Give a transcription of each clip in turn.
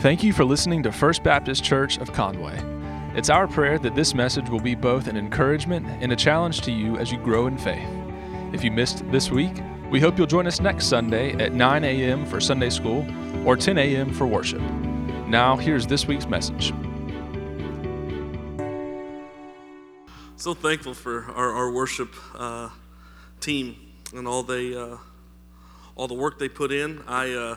Thank you for listening to First Baptist Church of Conway. It's our prayer that this message will be both an encouragement and a challenge to you as you grow in faith. If you missed this week, we hope you'll join us next Sunday at 9 a.m. for Sunday school or 10 a.m. for worship. Now, here's this week's message. So thankful for our, our worship uh, team and all they uh, all the work they put in. I uh,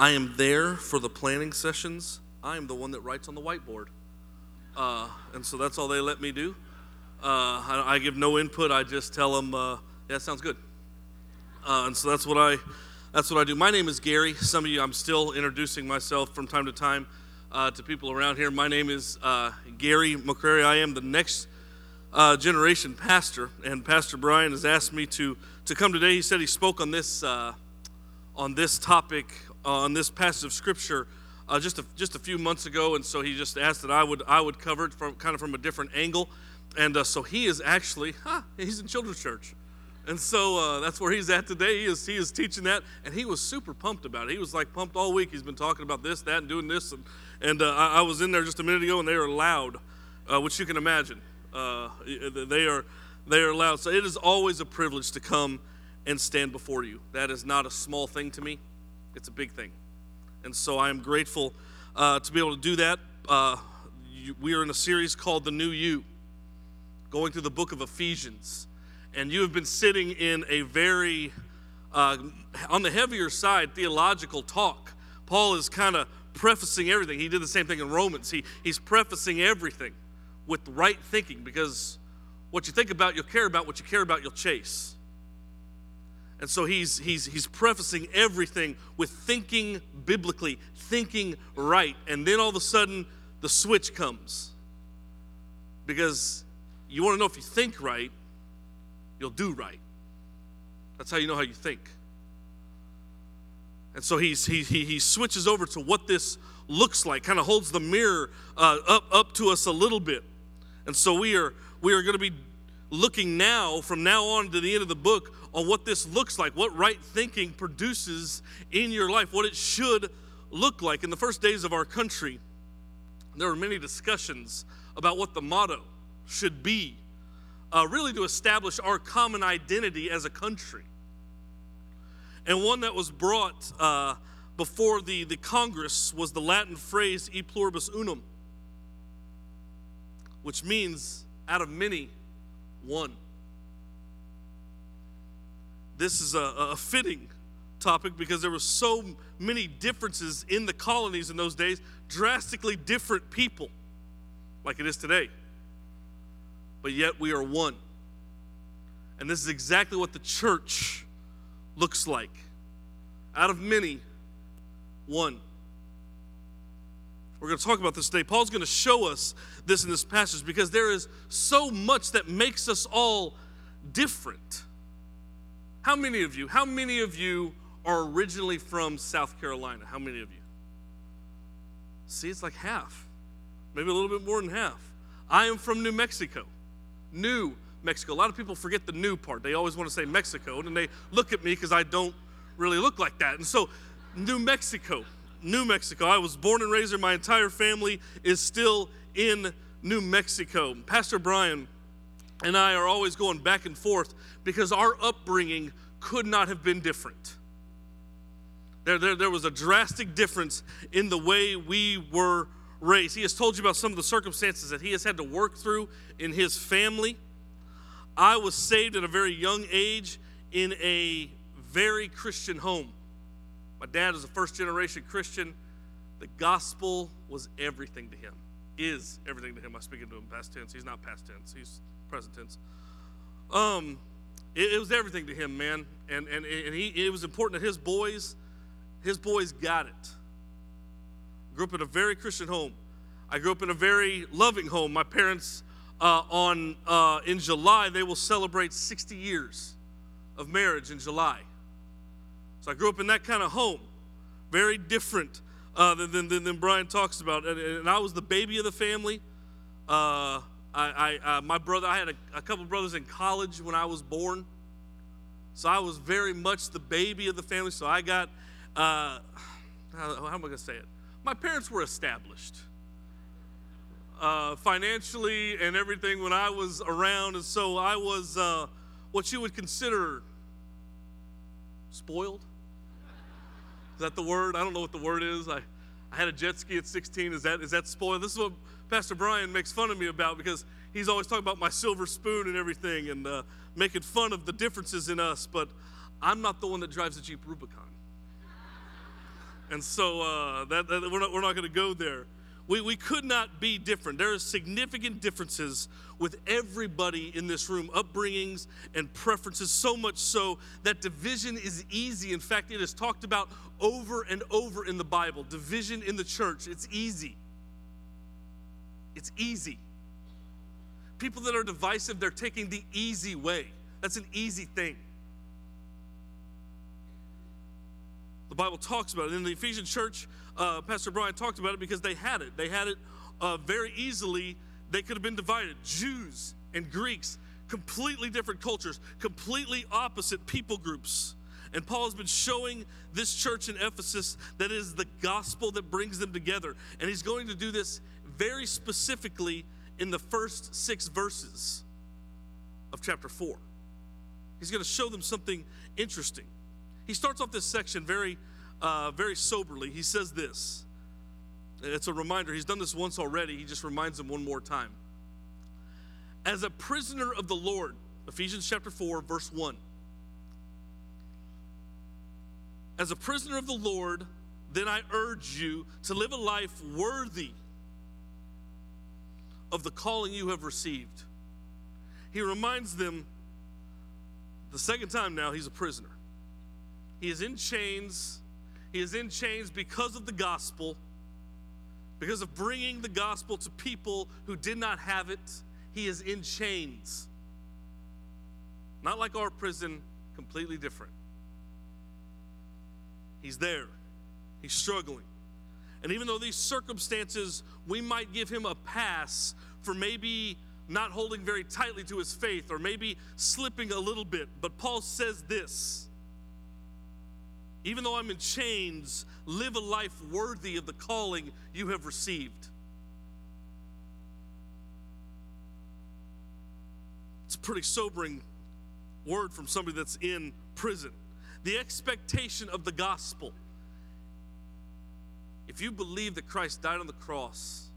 I am there for the planning sessions. I am the one that writes on the whiteboard, uh, and so that's all they let me do. Uh, I, I, give no input. I just tell them, uh, "Yeah, sounds good," and so that's what I that's what I do. My name is Gary. Some of you, I'm still introducing myself from time to time to people around here. My name is Gary McCrary. I am the next uh, generation pastor, and Pastor Brian has asked me to to come today. He said he spoke on this uh, on this topic uh, on this passage of scripture uh, just a, just a few months ago, and so he just asked that I would I would cover it from kind of from a different angle, and uh, so he is actually huh, he's in children's church. And so uh, that's where he's at today. He is, he is teaching that, and he was super pumped about it. He was like pumped all week. He's been talking about this, that, and doing this. And, and I, I was in there just a minute ago, and they are loud, which you can imagine. Uh, they are they are allowed. So it is always a privilege to come and stand before you. That is not a small thing to me; it's a big thing. And so I am grateful uh, to be able to do that. Uh, you, we are in a series called "The New You," going through the book of Ephesians, and you have been sitting in a very uh, on the heavier side theological talk. Paul is kind of prefacing everything. He did the same thing in Romans. He, he's prefacing everything with right thinking because what you think about, you'll care about. What you care about, you'll chase. And so he's, he's, he's prefacing everything with thinking biblically, thinking right. And then all of a sudden, the switch comes. Because you want to know if you think right, you'll do right. That's how you know how you think. And so he's, he, he, he switches over to what this looks like, kind of holds the mirror uh, up, up to us a little bit. And so we are we are going to be looking now from now on to the end of the book on what this looks like, what right thinking produces in your life, what it should look like. In the first days of our country, there were many discussions about what the motto should be, uh, really to establish our common identity as a country. And one that was brought uh, before the, the Congress was the Latin phrase e pluribus unum, which means out of many, one. This is a, a fitting topic because there were so many differences in the colonies in those days, drastically different people, like it is today. But yet we are one. And this is exactly what the church looks like. Out of many, one. We're going to talk about this today. Paul's going to show us this in this passage because there is so much that makes us all different. How many of you, how many of you are originally from South Carolina? How many of you? See, it's like half, maybe a little bit more than half. I am from New Mexico. New Mexico. A lot of people forget the new part. They always want to say Mexico, and they look at me because I don't really look like that. And so, New Mexico. New Mexico. I was born and raised there. My entire family is still in New Mexico. Pastor Brian and I are always going back and forth because our upbringing could not have been different. There, there, there was a drastic difference in the way we were raised. He has told you about some of the circumstances that he has had to work through in his family. I was saved at a very young age in a very Christian home. My dad is a first generation Christian. The gospel was everything to him, is everything to him. I speak into him past tense. He's not past tense, he's present tense. Um, it, it was everything to him, man. And, and, and he, it was important that his boys, his boys got it. Grew up in a very Christian home. I grew up in a very loving home. My parents, uh, on uh, in July, they will celebrate 60 years of marriage in July. So I grew up in that kind of home, very different uh, than, than, than, Brian talks about. And, and, I was the baby of the family. Uh, I, I uh, my brother, I had a, a couple brothers in college when I was born. So I was very much the baby of the family. So I got, uh, how, how am I going to say it? my parents were established uh, financially and everything when I was around, and so I was uh, what you would consider spoiled. Is that the word? I don't know what the word is. I, I had a jet ski at 16. Is that is that spoiled? This is what Pastor Brian makes fun of me about because he's always talking about my silver spoon and everything and uh, making fun of the differences in us. But I'm not the one that drives the Jeep Rubicon. And so uh, that, that, we're not, we're not going to go there. We, we could not be different. There are significant differences with everybody in this room, upbringings and preferences, so much so that division is easy. In fact, it is talked about over and over in the Bible. Division in the church, it's easy. It's easy. People that are divisive, they're taking the easy way. That's an easy thing. The Bible talks about it. In the Ephesian church, uh, Pastor Brian talked about it because they had it. They had it uh, very easily. They could have been divided. Jews and Greeks, completely different cultures, completely opposite people groups. And Paul has been showing this church in Ephesus that is the gospel that brings them together. And he's going to do this very specifically in the first six verses of chapter 4. He's going to show them something interesting. He starts off this section very, uh, very soberly. He says this. It's a reminder. He's done this once already. He just reminds them one more time. As a prisoner of the Lord, Ephesians chapter 4, verse 1. As a prisoner of the Lord, then I urge you to live a life worthy of the calling you have received. He reminds them the second time now he's a prisoner. He is in chains. He is in chains because of the gospel, because of bringing the gospel to people who did not have it. He is in chains. Not like our prison, completely different. He's there, he's struggling. And even though these circumstances, we might give him a pass for maybe not holding very tightly to his faith or maybe slipping a little bit. But Paul says this even though I'm in chains, live a life worthy of the calling you have received. It's a pretty sobering word from somebody that's in prison. The expectation of the gospel. If you believe that Christ died on the cross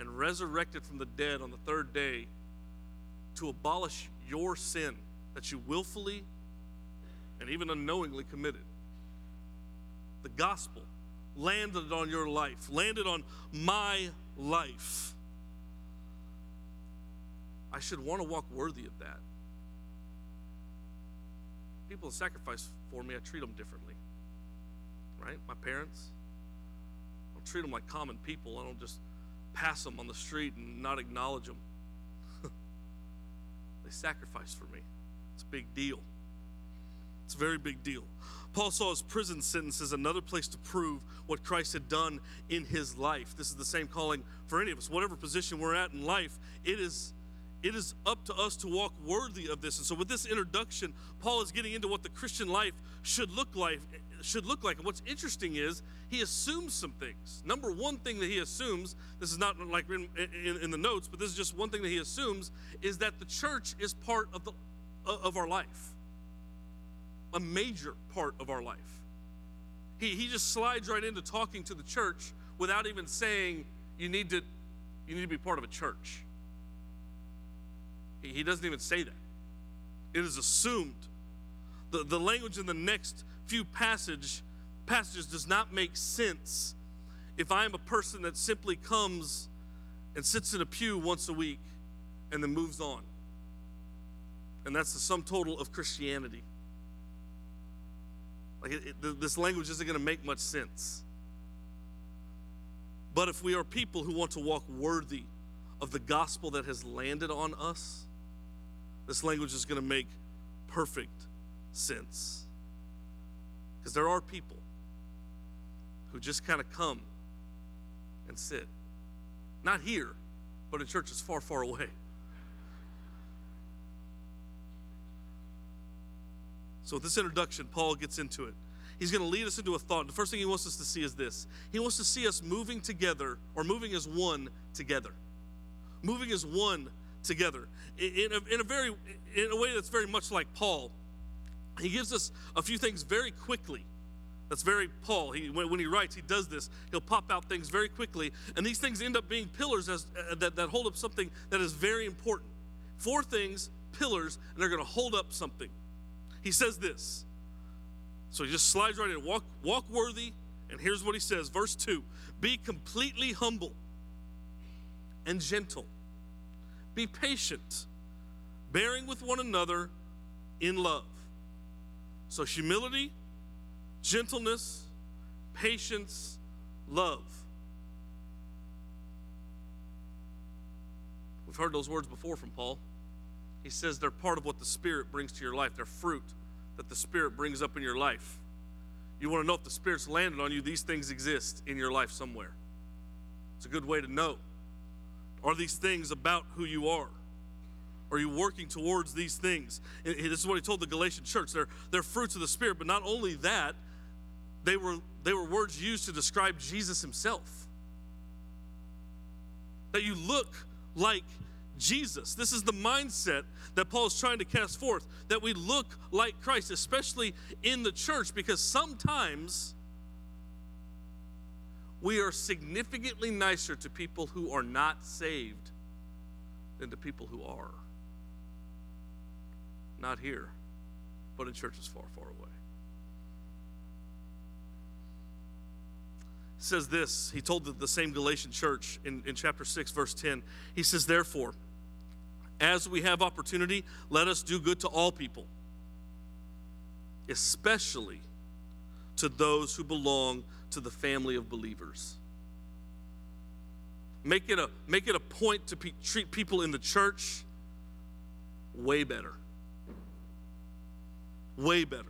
and resurrected from the dead on the third day to abolish your sin that you willfully and even unknowingly committed, the gospel landed on your life, landed on my life. I should want to walk worthy of that. People sacrifice for me, I treat them differently. Right? My parents, treat them like common people. I don't just pass them on the street and not acknowledge them. they sacrifice for me. It's a big deal. It's a very big deal. Paul saw his prison sentence as another place to prove what Christ had done in his life. This is the same calling for any of us. Whatever position we're at in life, it is it is up to us to walk worthy of this. And so with this introduction, Paul is getting into what the Christian life should look like should look like. And what's interesting is he assumes some things. Number one thing that he assumes, this is not like in, in, in the notes, but this is just one thing that he assumes, is that the church is part of the uh, of our life a major part of our life. He, he just slides right into talking to the church without even saying you need to, you need to be part of a church. He, he doesn't even say that. It is assumed. The, the language in the next few passage, passages does not make sense if I am a person that simply comes and sits in a pew once a week and then moves on. And that's the sum total of Christianity. Like it, it, this language isn't going to make much sense. But if we are people who want to walk worthy of the gospel that has landed on us, this language is going to make perfect sense. Because there are people who just kind of come and sit. Not here, but in churches far, far away. So, with this introduction, Paul gets into it. he's going to lead us into a thought. The first thing he wants us to see is this He wants to see us moving together or moving as one together. Moving as one together. In a, in a very in a way that's very much like Paul. He gives us a few things very quickly. That's very Paul. He, when, when, he writes, he does this. He'll pop out things very quickly, and these things end up being pillars as, uh, that, that hold up something that is very important. Four things, pillars, and they're going to hold up something. He says this so he just slides right in. Walk, walk worthy. And here's what he says, verse 2 Be completely humble and gentle. Be patient, bearing with one another in love. So, humility, gentleness, patience, love. We've heard those words before from Paul. He says they're part of what the Spirit brings to your life, they're fruit that the Spirit brings up in your life. You want to know if the Spirit's landed on you, these things exist in your life somewhere. It's a good way to know. Are these things about who you are? Are you working towards these things? This is what he told the Galatian church. They're, they're fruits of the Spirit, but not only that, they were, they were words used to describe Jesus himself. That you look like Jesus. This is the mindset that Paul is trying to cast forth that we look like Christ, especially in the church, because sometimes we are significantly nicer to people who are not saved than to people who are. Not here, but in churches far, far away. says this. He told the, the same Galatian church in, in chapter 6, verse 10. He says, Therefore, as we have opportunity, let us do good to all people, especially to those who belong to the family of believers. Make it a, make it a point to pe- treat people in the church way better. Way better.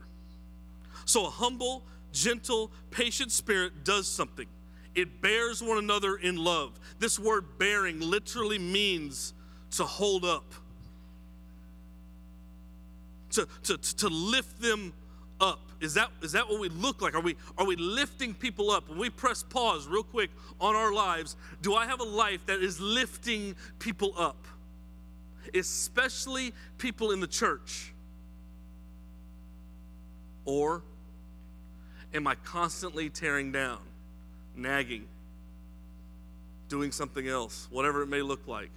So, a humble, gentle, patient spirit does something. It bears one another in love. This word bearing literally means to hold up, to, to, to lift them up. Is that, is that what we look like? Are we, are we lifting people up? When we press pause real quick on our lives, do I have a life that is lifting people up? Especially people in the church. Or am I constantly tearing down, nagging, doing something else, whatever it may look like?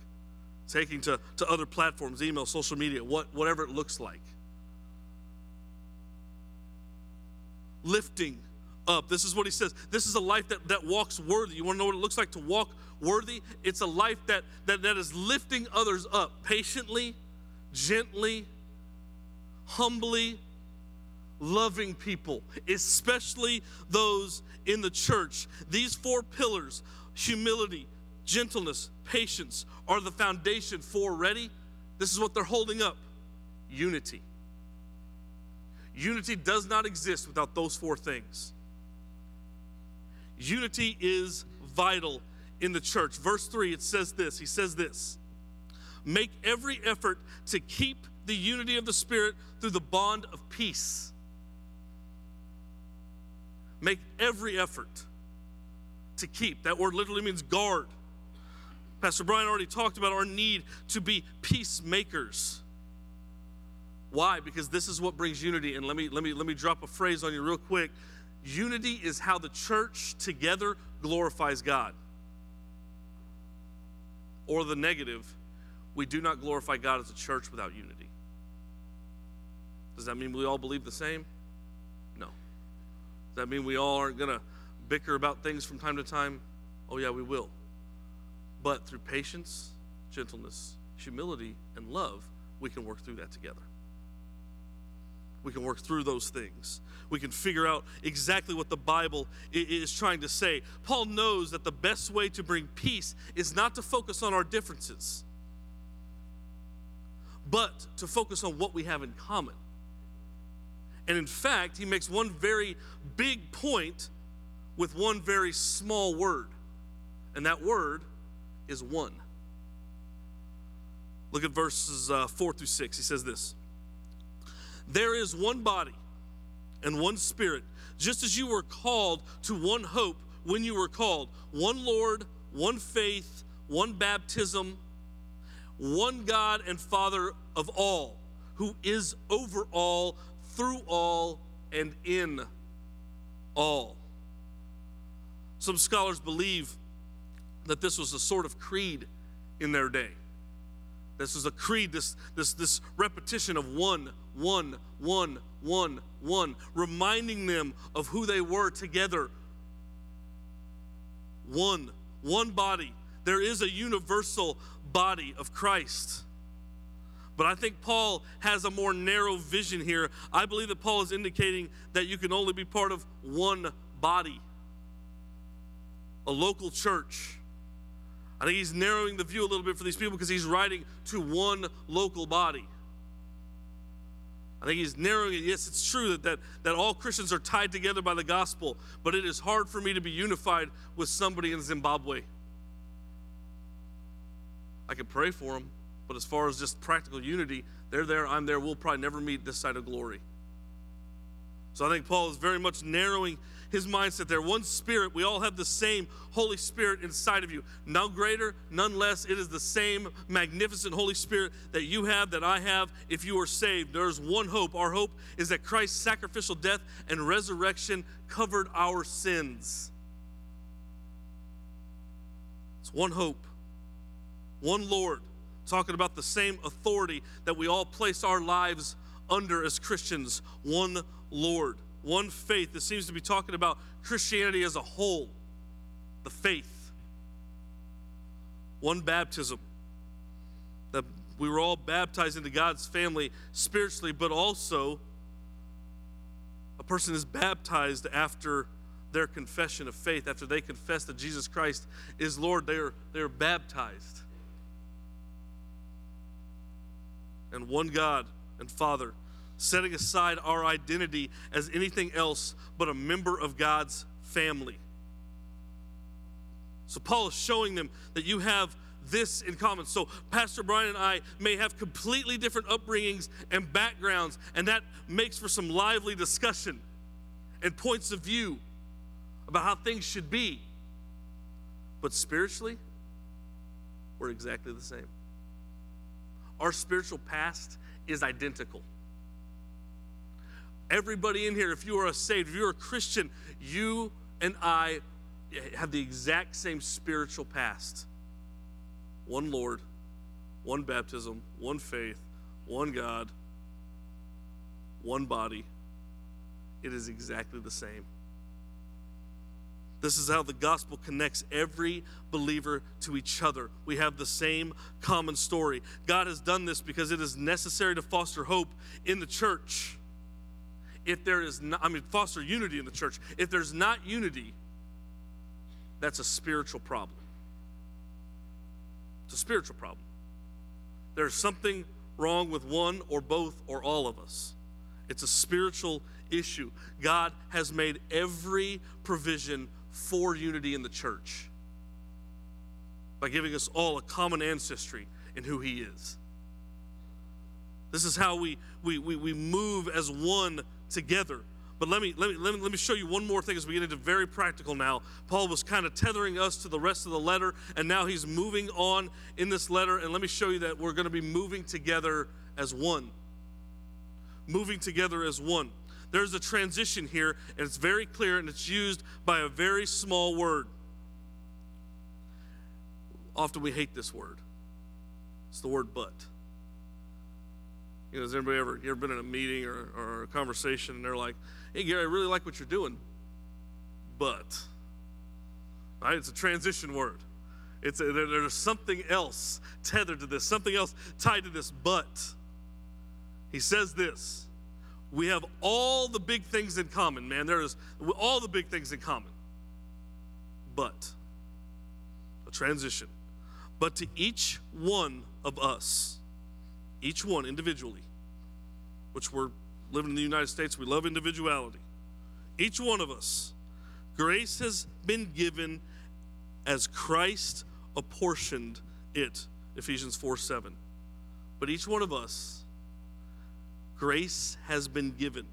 taking to, to other platforms, email, social media, what, whatever it looks like. Lifting up. This is what he says. This is a life that, that walks worthy. You want to know what it looks like to walk worthy? It's a life that, that, that is lifting others up patiently, gently, humbly, loving people, especially those in the church. These four pillars humility, gentleness, patience are the foundation for ready. This is what they're holding up unity. Unity does not exist without those four things. Unity is vital in the church. Verse 3, it says this He says this Make every effort to keep the unity of the Spirit through the bond of peace. Make every effort to keep. That word literally means guard. Pastor Brian already talked about our need to be peacemakers. Why? Because this is what brings unity. And let me let me let me drop a phrase on you real quick. Unity is how the church together glorifies God. Or the negative, we do not glorify God as a church without unity. Does that mean we all believe the same? That mean we all aren't going to bicker about things from time to time? Oh, yeah, we will. But through patience, gentleness, humility, and love, we can work through that together. We can work through those things. We can figure out exactly what the Bible is trying to say. Paul knows that the best way to bring peace is not to focus on our differences, but to focus on what we have in common. And in fact, he makes one very big point with one very small word. And that word is one. Look at verses uh, 4 through 6. He says this There is one body and one spirit, just as you were called to one hope when you were called one Lord, one faith, one baptism, one God and Father of all, who is over all, through all, and in all. Some scholars believe that this was a sort of creed in their day. This is a creed, this, this, this repetition of one, one, one, one, one, reminding them of who they were together. One, one body. There is a universal body of Christ. But I think Paul has a more narrow vision here. I believe that Paul is indicating that you can only be part of one body, a local church. I think he's narrowing the view a little bit for these people because he's writing to one local body. I think he's narrowing it. Yes, it's true that, that, that all Christians are tied together by the gospel, but it is hard for me to be unified with somebody in Zimbabwe. I can pray for them, but as far as just practical unity, they're there, I'm there, we'll probably never meet this side of glory. So I think Paul is very much narrowing his mindset there. One spirit, we all have the same Holy Spirit inside of you. No greater, none less. It is the same magnificent Holy Spirit that you have, that I have, if you are saved. There's one hope. Our hope is that Christ's sacrificial death and resurrection covered our sins. It's one hope, one Lord, talking about the same authority that we all place our lives under as Christians, one Lord, one faith. This seems to be talking about Christianity as a whole, the faith. One baptism. That we were all baptized into God's family spiritually, but also a person is baptized after their confession of faith, after they confess that Jesus Christ is Lord, they're, they're baptized. And one God and Father setting aside our identity as anything else but a member of God's family. So, Paul is showing them that you have this in common. So, Pastor Brian and I may have completely different upbringings and backgrounds, and that makes for some lively discussion and points of view about how things should be. But spiritually, we're exactly the same. Our spiritual past is identical. Everybody in here, if you are a saved, if you're a Christian, you and I have the exact same spiritual past. One Lord, one baptism, one faith, one God, one body. It is exactly the same. This is how the gospel connects every believer to each other. We have the same common story. God has done this because it is necessary to foster hope in the church if there is not, I mean, foster unity in the church. If there's not unity, that's a spiritual problem. It's a spiritual problem. There's something wrong with one or both or all of us. It's a spiritual issue. God has made every provision for unity in the church by giving us all a common ancestry in who He is. This is how we, we, we, we move as one together. But let me, let, me, let, me, let me show you one more thing as we get into very practical now. Paul was kind of tethering us to the rest of the letter, and now he's moving on in this letter. And let me show you that we're going to be moving together as one. Moving together as one. There's a transition here, and it's very clear, and it's used by a very small word. Often we hate this word. It's the word but. You know, has anybody ever, ever been in a meeting or, or a conversation and they're like, hey, Gary, I really like what you're doing, but, right? It's a transition word. It's a, there, there's something else tethered to this, something else tied to this, but. He says this we have all the big things in common, man. There is all the big things in common. But, a transition. But to each one of us, each one individually, which we're living in the United States, we love individuality. Each one of us, grace has been given as Christ apportioned it, Ephesians 4 7. But each one of us, grace has been given.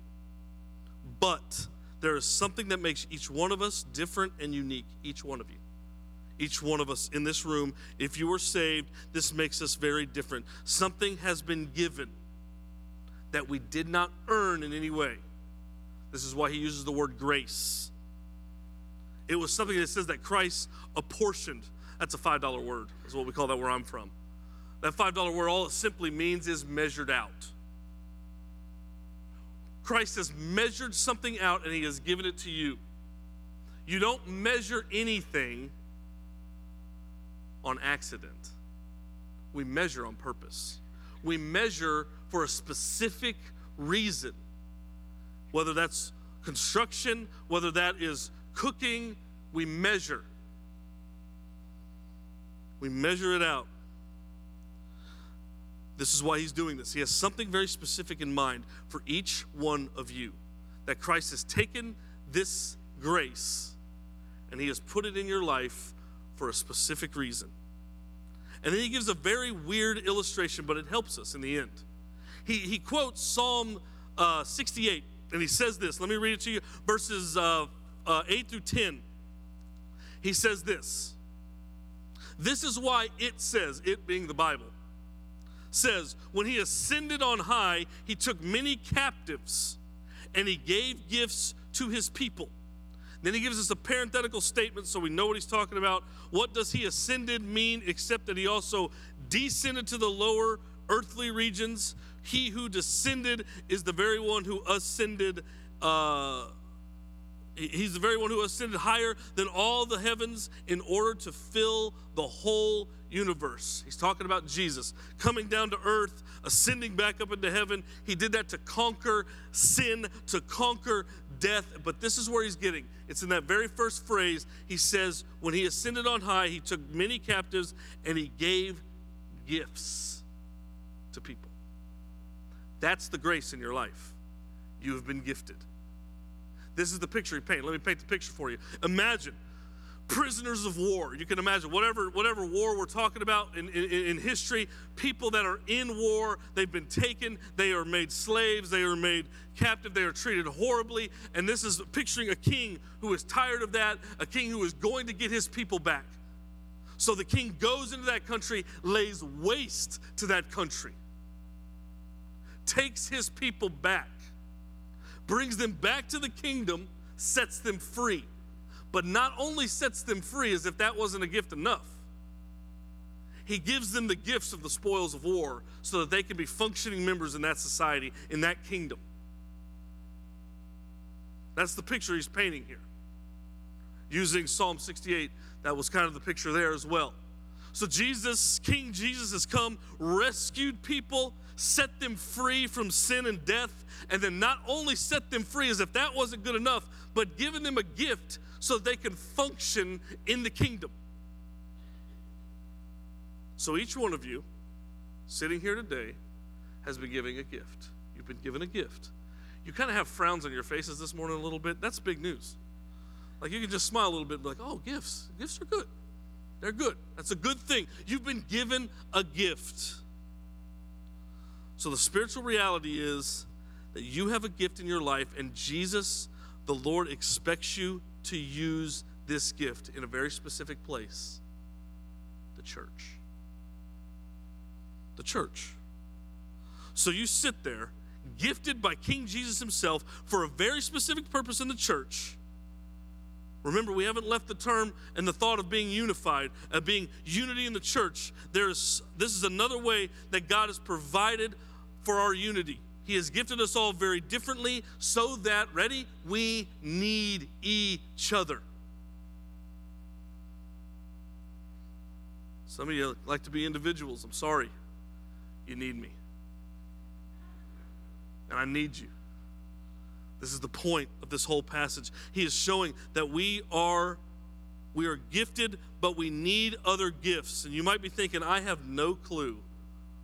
But there is something that makes each one of us different and unique, each one of you. Each one of us in this room, if you are saved, this makes us very different. Something has been given that we did not earn in any way. This is why he uses the word grace. It was something that says that Christ apportioned. That's a $5 word, is what we call that where I'm from. That $5 word, all it simply means is measured out. Christ has measured something out and he has given it to you. You don't measure anything on accident, we measure on purpose. We measure for a specific reason, whether that's construction, whether that is cooking, we measure. We measure it out. This is why he's doing this. He has something very specific in mind for each one of you. That Christ has taken this grace and he has put it in your life for a specific reason. And then he gives a very weird illustration, but it helps us in the end. He, he quotes Psalm uh, 68, and he says this. Let me read it to you verses uh, uh, 8 through 10. He says this This is why it says, it being the Bible, says, When he ascended on high, he took many captives and he gave gifts to his people. Then he gives us a parenthetical statement so we know what he's talking about. What does he ascended mean except that he also descended to the lower earthly regions? He who descended is the very one who ascended. Uh, he's the very one who ascended higher than all the heavens in order to fill the whole universe. He's talking about Jesus coming down to earth, ascending back up into heaven. He did that to conquer sin, to conquer death. But this is where he's getting. It's in that very first phrase. He says, When he ascended on high, he took many captives and he gave gifts to people. That's the grace in your life. You have been gifted. This is the picture he painted. Let me paint the picture for you. Imagine prisoners of war. You can imagine whatever whatever war we're talking about in, in, in, history, people that are in war, they've been taken, they are made slaves, they are made captive, they are treated horribly. And this is picturing a king who is tired of that, a king who is going to get his people back. So the king goes into that country, lays waste to that country, takes his people back, brings them back to the kingdom, sets them free but not only sets them free as if that wasn't a gift enough. He gives them the gifts of the spoils of war so that they can be functioning members in that society, in that kingdom. That's the picture he's painting here. Using Psalm 68, that was kind of the picture there as well. So, Jesus, King Jesus, has come, rescued people, set them free from sin and death, and then not only set them free as if that wasn't good enough, but given them a gift so they can function in the kingdom. So each one of you sitting here today has been giving a gift. You've been given a gift. You kind of have frowns on your faces this morning a little bit. That's big news. Like you can just smile a little bit and be like, oh, gifts. Gifts are good. They're good. That's a good thing. You've been given a gift. So the spiritual reality is that you have a gift in your life, and Jesus, the Lord, expects you to use this gift in a very specific place the church. The church. So you sit there, gifted by King Jesus himself for a very specific purpose in the church. Remember, we haven't left the term and the thought of being unified, of being unity in the church. There's, this is another way that God has provided for our unity. He has gifted us all very differently so that, ready, we need each other. Some of you like to be individuals. I'm sorry. You need me. And I need you. This is the point of this whole passage. He is showing that we are we are gifted, but we need other gifts. And you might be thinking, I have no clue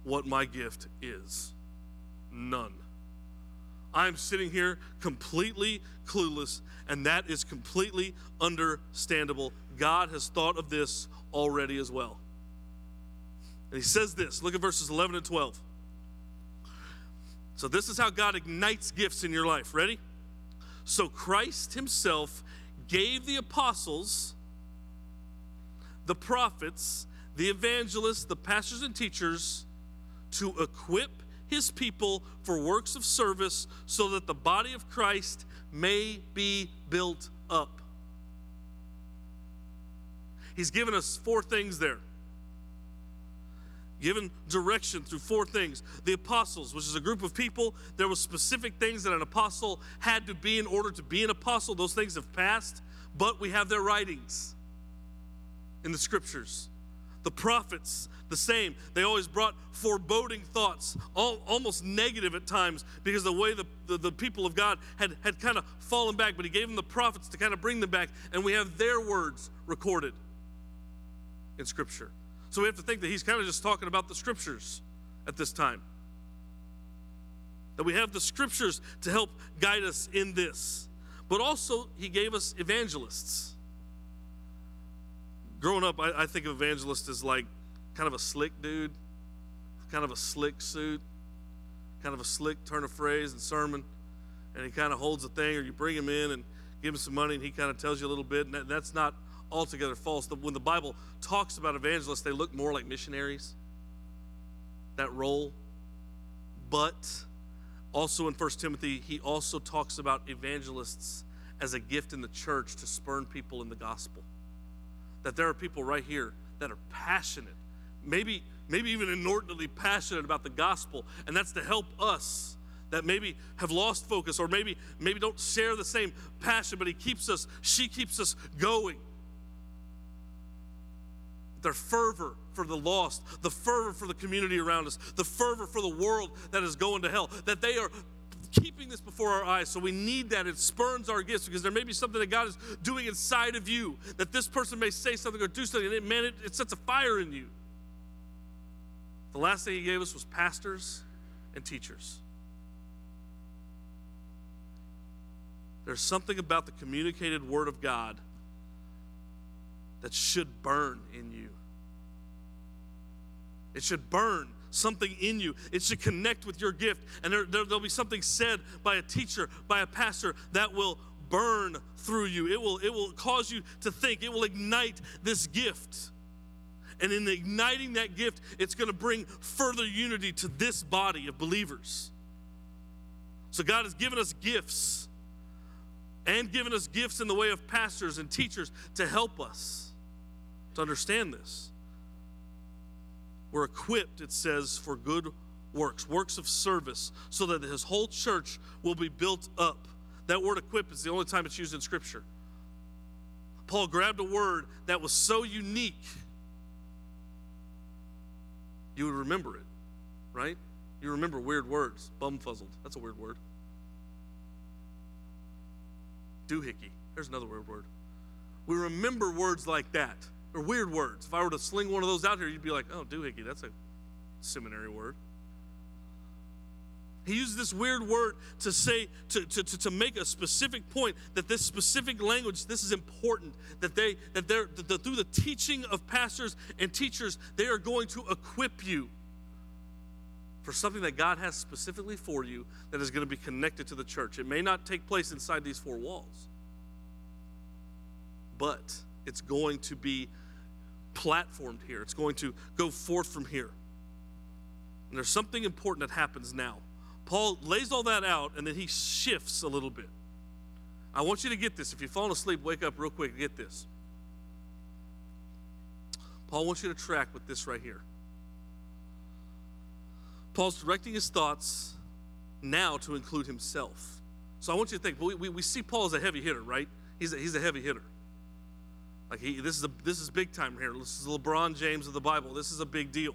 what my gift is. None. I'm sitting here completely clueless, and that is completely understandable. God has thought of this already as well. And he says this look at verses 11 and 12. So, this is how God ignites gifts in your life. Ready? So Christ himself gave the apostles, the prophets, the evangelists, the pastors and teachers to equip his people for works of service so that the body of Christ may be built up. He's given us four things there. Given direction through four things. The apostles, which is a group of people, there were specific things that an apostle had to be in order to be an apostle. Those things have passed, but we have their writings in the scriptures. The prophets, the same. They always brought foreboding thoughts, all, almost negative at times, because the way the, the, the people of God had, had kind of fallen back, but He gave them the prophets to kind of bring them back, and we have their words recorded in Scripture. So we have to think that He's kind of just talking about the Scriptures at this time. That we have the Scriptures to help guide us in this. But also, He gave us evangelists growing up, I, I think of evangelist as like kind of a slick dude, kind of a slick suit, kind of a slick turn of phrase and sermon, and he kind of holds a thing, or you bring him in and give him some money, and he kind of tells you a little bit, and that, that's not altogether false. When the Bible talks about evangelists, they look more like missionaries, that role. But also in 1 Timothy, he also talks about evangelists as a gift in the church to spurn people in the gospel that there are people right here that are passionate, maybe, maybe even inordinately passionate about the gospel, and that's to help us that maybe have lost focus or maybe maybe don't share the same passion, but he keeps us, she keeps us going. Their fervor for the lost, the fervor for the community around us, the fervor for the world that is going to hell, that they are keeping this before our eyes. So we need that. It spurns our gifts because there may be something that God is doing inside of you that this person may say something or do something, and it, man, it, it sets a fire in you. The last thing He gave us was pastors and teachers. There's something about the communicated Word of God that should burn in you. It should burn something in you. It should connect with your gift. And there, there, will be something said by a teacher, by a pastor, that will burn through you. It will, it will cause you to think, it will ignite this gift. And in igniting that gift, it's going to bring further unity to this body of believers. So God has given us gifts and given us gifts in the way of pastors and teachers to help us to understand this. We're equipped, it says, for good works, works of service, so that his whole church will be built up. That word equip is the only time it's used in Scripture. Paul grabbed a word that was so unique, you would remember it, right? You remember weird words. Bumfuzzled. That's a weird word. Doohickey. There's another weird word. We remember words like that or weird words. If I were to sling one of those out here, you'd be like, oh, doohickey, that's a seminary word. He used this weird word to say, to, to, to, to, make a specific point that this specific language, this is important, that they, that they're, that through the teaching of pastors and teachers, they are going to equip you for something that God has specifically for you that is going to be connected to the church. It may not take place inside these four walls, but it's going to be platformed here. It's going to go forth from here. And there's something important that happens now. Paul lays all that out and then he shifts a little bit. I want you to get this. If you've fallen asleep, wake up real quick and get this. Paul wants you to track with this right here. Paul's directing his thoughts now to include himself. So I want you to think, we, we, we see Paul as a heavy hitter, right? He's a, he's a heavy hitter. Like he, this is a, this is big time here. This is LeBron James of the Bible. This is a big deal.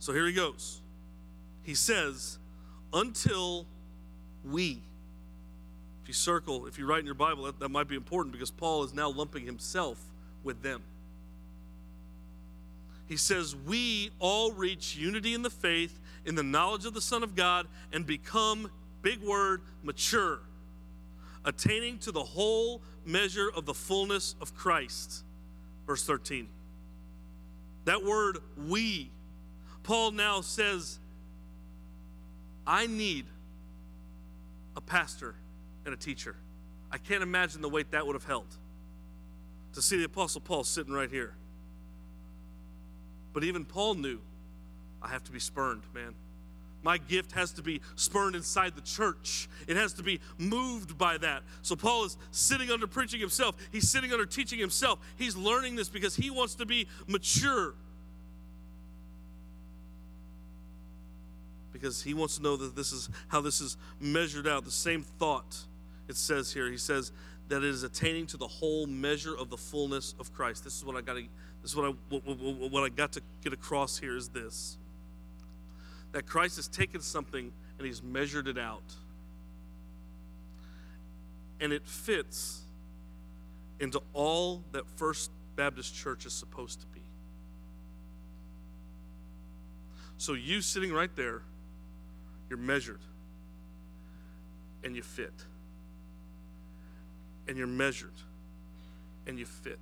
So here he goes. He says, "Until we." If you circle, if you write in your Bible, that, that might be important because Paul is now lumping himself with them. He says, We all reach unity in the faith, in the knowledge of the Son of God, and become, big word, mature attaining to the whole measure of the fullness of Christ. Verse 13. That word, we, Paul now says, I need a pastor and a teacher. I can't imagine the weight that would have held to see the Apostle Paul sitting right here. But even Paul knew I have to be spurned, man. My gift has to be spurned inside the church. It has to be moved by that. So Paul is sitting under preaching himself. He's sitting under teaching himself. He's learning this because he wants to be mature. Because he wants to know that this is how this is measured out. The same thought it says here. He says that it is attaining to the whole measure of the fullness of Christ. This is what I got to this is what I what, what, what I got to get across here is this that Christ has taken something and he's measured it out. And it fits into all that First Baptist Church is supposed to be. So, you sitting right there, you're measured and you fit. And you're measured and you fit.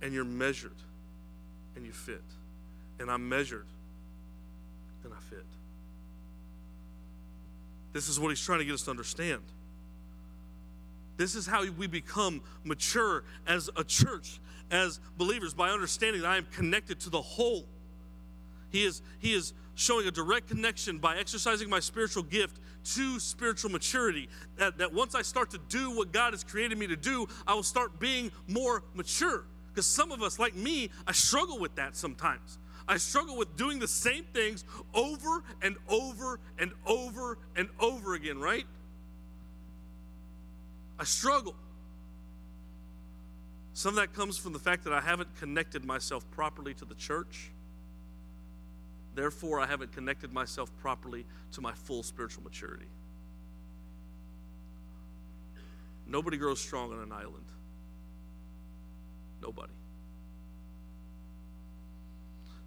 And you're measured and you fit. And I'm measured and I fit. This is what he's trying to get us to understand. This is how we become mature as a church, as believers, by understanding that I am connected to the whole. He is, he is showing a direct connection by exercising my spiritual gift to spiritual maturity. That, that once I start to do what God has created me to do, I will start being more mature. Because some of us, like me, I struggle with that sometimes. I struggle with doing the same things over and over and over and over again, right? I struggle. Some of that comes from the fact that I haven't connected myself properly to the church. Therefore, I haven't connected myself properly to my full spiritual maturity. Nobody grows strong on an island. Nobody.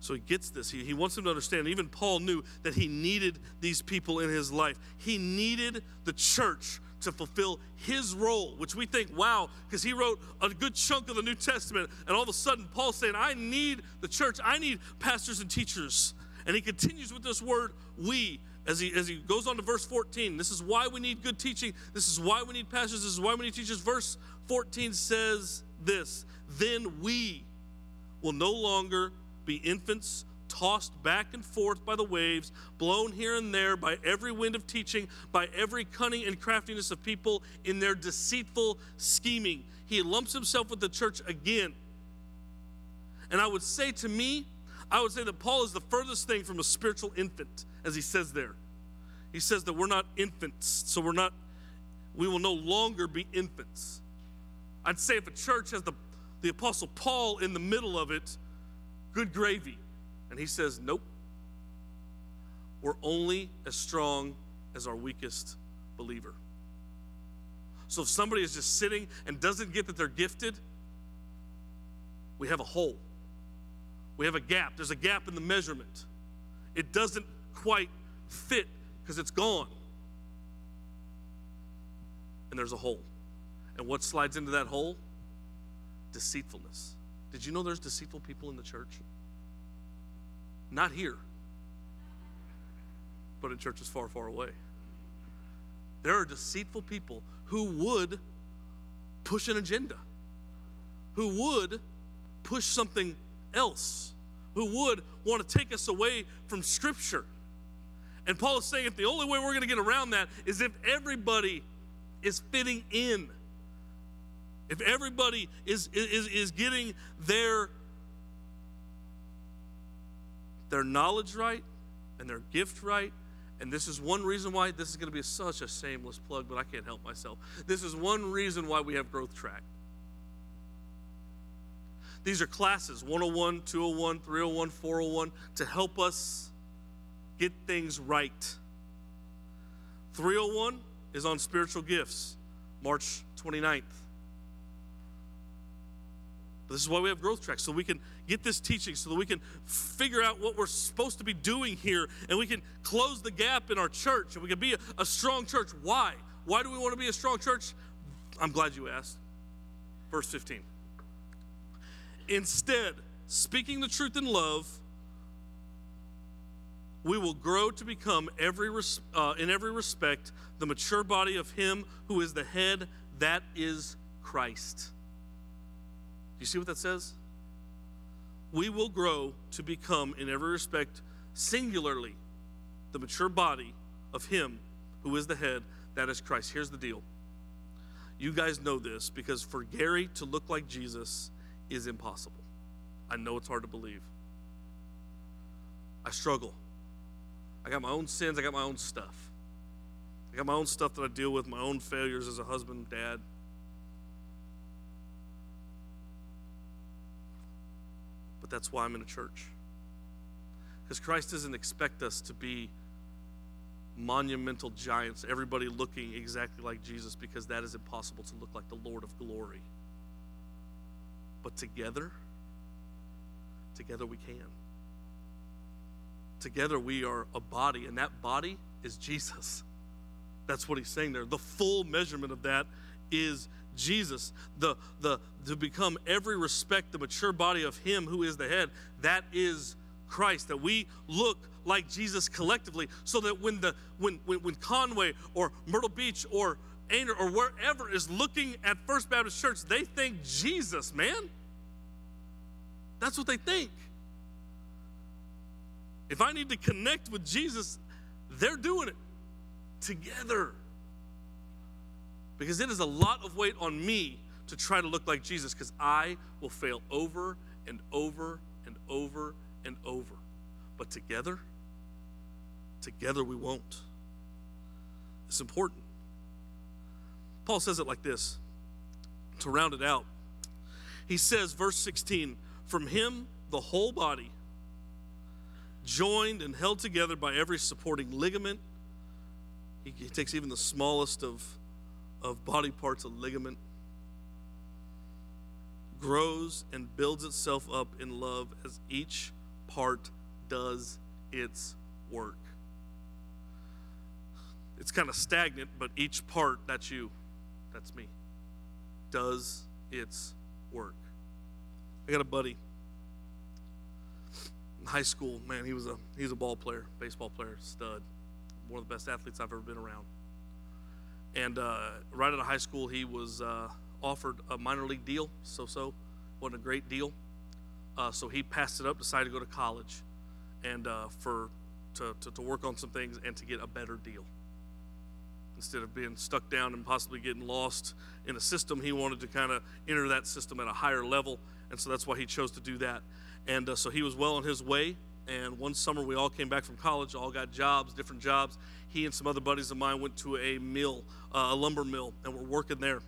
So he gets this. He, he wants them to understand. Even Paul knew that he needed these people in his life. He needed the church to fulfill his role, which we think, wow, because he wrote a good chunk of the New Testament. And all of a sudden, Paul's saying, I need the church. I need pastors and teachers. And he continues with this word, we, as he, as he goes on to verse 14. This is why we need good teaching. This is why we need pastors. This is why we need teachers. Verse 14 says this Then we will no longer be infants tossed back and forth by the waves, blown here and there by every wind of teaching, by every cunning and craftiness of people in their deceitful scheming. He lumps himself with the church again. And I would say to me, I would say that Paul is the furthest thing from a spiritual infant, as he says there. He says that we're not infants, so we're not, we will no longer be infants. I'd say if a church has the, the Apostle Paul in the middle of it, good gravy. And he says, Nope. We're only as strong as our weakest believer. So if somebody is just sitting and doesn't get that they're gifted, we have a hole. We have a gap. There's a gap in the measurement. It doesn't quite fit because it's gone. And there's a hole. And what slides into that hole? Deceitfulness. Did you know there's deceitful people in the church? Not here, but in churches far, far away. There are deceitful people who would push an agenda, who would push something else, who would want to take us away from Scripture. And Paul is saying that the only way we're going to get around that is if everybody is fitting in if everybody is, is, is getting their, their knowledge right and their gift right, and this is one reason why this is going to be such a shameless plug, but I can't help myself. This is one reason why we have Growth Track. These are classes 101, 201, 301, 401 to help us get things right. 301 is on spiritual gifts, March 29th. This is why we have growth tracks, so we can get this teaching, so that we can figure out what we're supposed to be doing here, and we can close the gap in our church, and we can be a, a strong church. Why? Why do we want to be a strong church? I'm glad you asked. Verse 15. Instead, speaking the truth in love, we will grow to become every res- uh, in every respect the mature body of him who is the head that is christ do you see what that says? We will grow to become in every respect singularly the mature body of him who is the head that is christ. Here's the deal. You guys know this because for gary to look like jesus is impossible. I know it's hard to believe. I struggle. I got my own sins, I got my own stuff. I got my own stuff that I deal with, my own failures as a husband, dad. But that's why I'm in a church. Because Christ doesn't expect us to be monumental giants, everybody looking exactly like Jesus, because that is impossible to look like the Lord of glory. But together, together we can. Together we are a body, and that body is Jesus. That's what he's saying there. The full measurement of that is Jesus. The, the, to become every respect the mature body of him who is the head, that is Christ. That we look like Jesus collectively, so that when the when when, when Conway or Myrtle Beach or Aynor or wherever is looking at First Baptist Church, they think Jesus, man. That's what they think. If I need to connect with Jesus, they're doing it together. Because it is a lot of weight on me to try to look like Jesus because I will fail over and over and over and over. But together, together we won't. It's important. Paul says it like this to round it out. He says, verse 16, from him the whole body joined and held together by every supporting ligament. He, he takes even the smallest of, of body parts, a ligament, grows and builds itself up in love as each part does its work. It's kind of stagnant, but each part, that's you, that's me, does its work. I got a buddy in high school, man, he was a he's a ball player, baseball player, stud, one of the best athletes I've ever been around. And uh, right out of high school, he was uh, offered a minor league deal, so-so, wasn't a great deal. Uh, so he passed it up, decided to go to college, and uh, for to, to, to work on some things and to get a better deal. Instead of being stuck down and possibly getting lost in a system, he wanted to kind of enter that system at a higher level, and so that's why he chose to do that. And uh, so he was well on his way. And one summer, we all came back from college, all got jobs, different jobs. He and some other buddies of mine went to a mill, uh, a lumber mill, and were working there.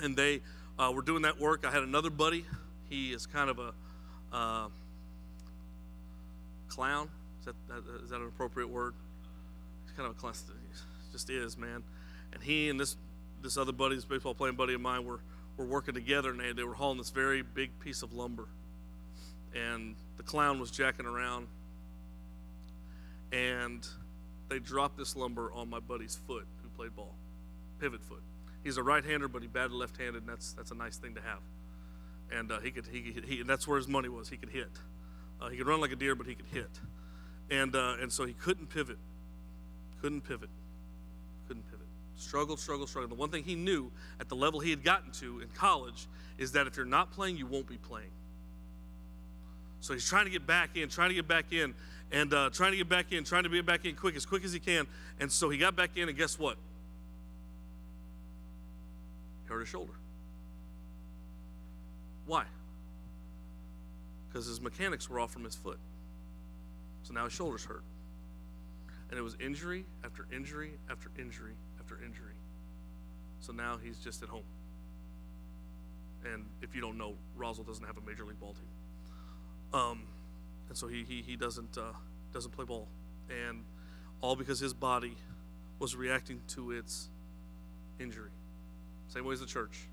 And they uh, were doing that work. I had another buddy. He is kind of a uh, clown. Is that, that, is that an appropriate word? He's kind of a clown. Just is, man. And he and this this other buddy, this baseball playing buddy of mine, were, were working together, and they, they were hauling this very big piece of lumber and the clown was jacking around and they dropped this lumber on my buddy's foot who played ball pivot foot. He's a right-hander but he batted left-handed and that's that's a nice thing to have. And uh, he could he, he and that's where his money was. He could hit. Uh, he could run like a deer but he could hit. And uh, and so he couldn't pivot. Couldn't pivot. Couldn't pivot. Struggled struggled struggled. The one thing he knew at the level he had gotten to in college is that if you're not playing you won't be playing so he's trying to get back in, trying to get back in, and uh, trying to get back in, trying to get back in quick, as quick as he can. And so he got back in, and guess what? He hurt his shoulder. Why? Because his mechanics were off from his foot. So now his shoulder's hurt. And it was injury after injury after injury after injury. So now he's just at home. And if you don't know, Roswell doesn't have a major league ball team. Um, and so he, he, he doesn't, uh, doesn't play ball. And all because his body was reacting to its injury. Same way as the church.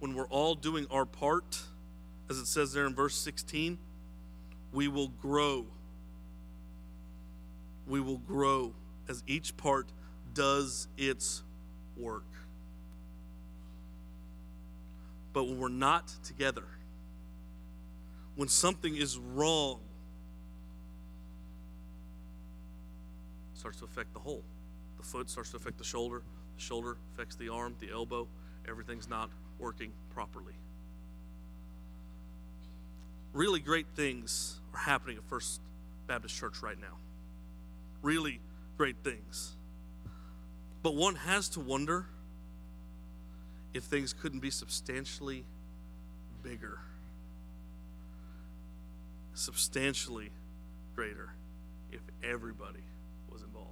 When we're all doing our part, as it says there in verse 16, we will grow. We will grow as each part does its work. But when we're not together, when something is wrong, starts to affect the whole. The foot starts to affect the shoulder. The shoulder affects the arm, the elbow. Everything's not working properly. Really great things are happening at First Baptist Church right now. Really great things. But one has to wonder if things couldn't be substantially bigger, substantially greater, if everybody was involved,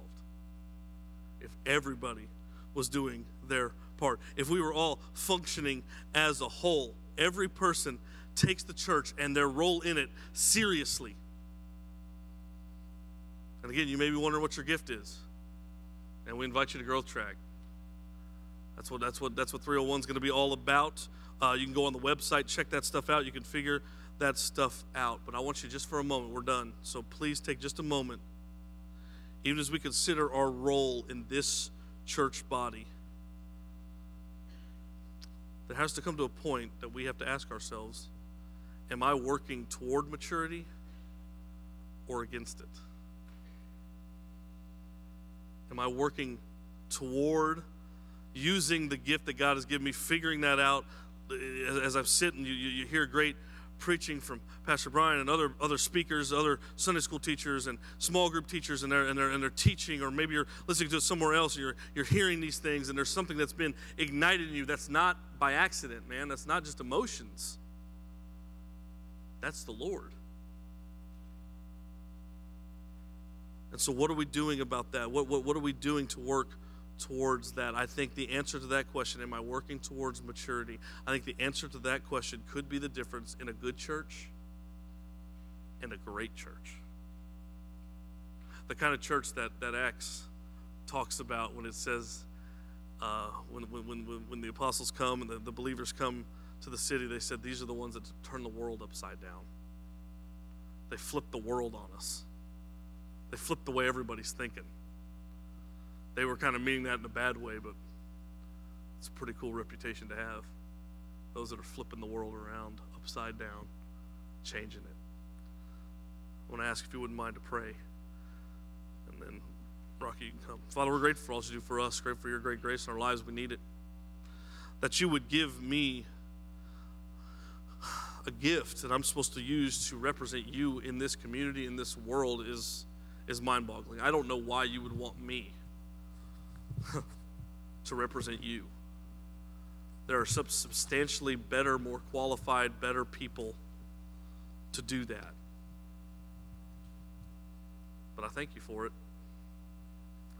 if everybody was doing their part, if we were all functioning as a whole, every person takes the church and their role in it seriously. And again, you may be wondering what your gift is. And we invite you to Growth Track. That's what that's what that's what 301 is going to be all about. Uh, you can go on the website, check that stuff out. You can figure that stuff out. But I want you just for a moment. We're done. So please take just a moment, even as we consider our role in this church body. There has to come to a point that we have to ask ourselves: Am I working toward maturity or against it? Am I working toward using the gift that God has given me, figuring that out as, I'm sitting? You, you, you hear great preaching from Pastor Brian and other other speakers, other Sunday school teachers and small group teachers, and they're, and they're, and they're teaching, or maybe you're listening to it somewhere else, you're, you're hearing these things, and there's something that's been ignited in you that's not by accident, man. That's not just emotions, that's the Lord. And so, what are we doing about that? What, what, what are we doing to work towards that? I think the answer to that question, am I working towards maturity? I think the answer to that question could be the difference in a good church and a great church. The kind of church that, that Acts talks about when it says, uh, when, when, when, when the apostles come and the, the believers come to the city, they said, These are the ones that turn the world upside down. They flip the world on us. They flip the way everybody's thinking. They were kind of meaning that in a bad way, but it's a pretty cool reputation to have. Those that are flipping the world around, upside down, changing it. I want to ask if you wouldn't mind to pray. And then, Rocky, you can come. Father, we're grateful for all you do for us, grateful for your great grace in our lives. We need it. That you would give me a gift that I'm supposed to use to represent you in this community, in this world, is is mind boggling. I don't know why you would want me to represent you. There are substantially better, more qualified, better people to do that. But I thank you for it.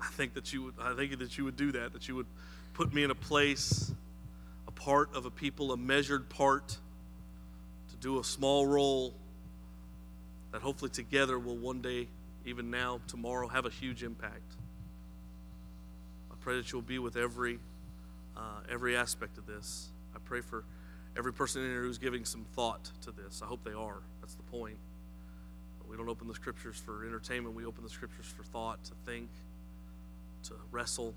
I think that you would I think that you would do that, that you would put me in a place, a part of a people, a measured part, to do a small role that hopefully together will one day even now, tomorrow, have a huge impact. Pray that you'll be with every uh, every aspect of this. I pray for every person in here who's giving some thought to this. I hope they are. That's the point. We don't open the scriptures for entertainment. We open the scriptures for thought, to think, to wrestle,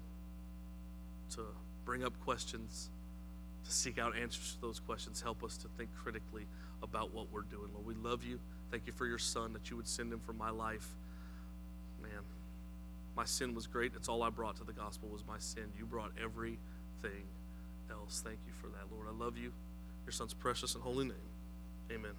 to bring up questions, to seek out answers to those questions. Help us to think critically about what we're doing. Lord, we love you. Thank you for your son that you would send him for my life my sin was great. It's all I brought to the gospel was my sin. You brought everything else. Thank you for that, Lord. I love you. Your son's precious and holy name. Amen.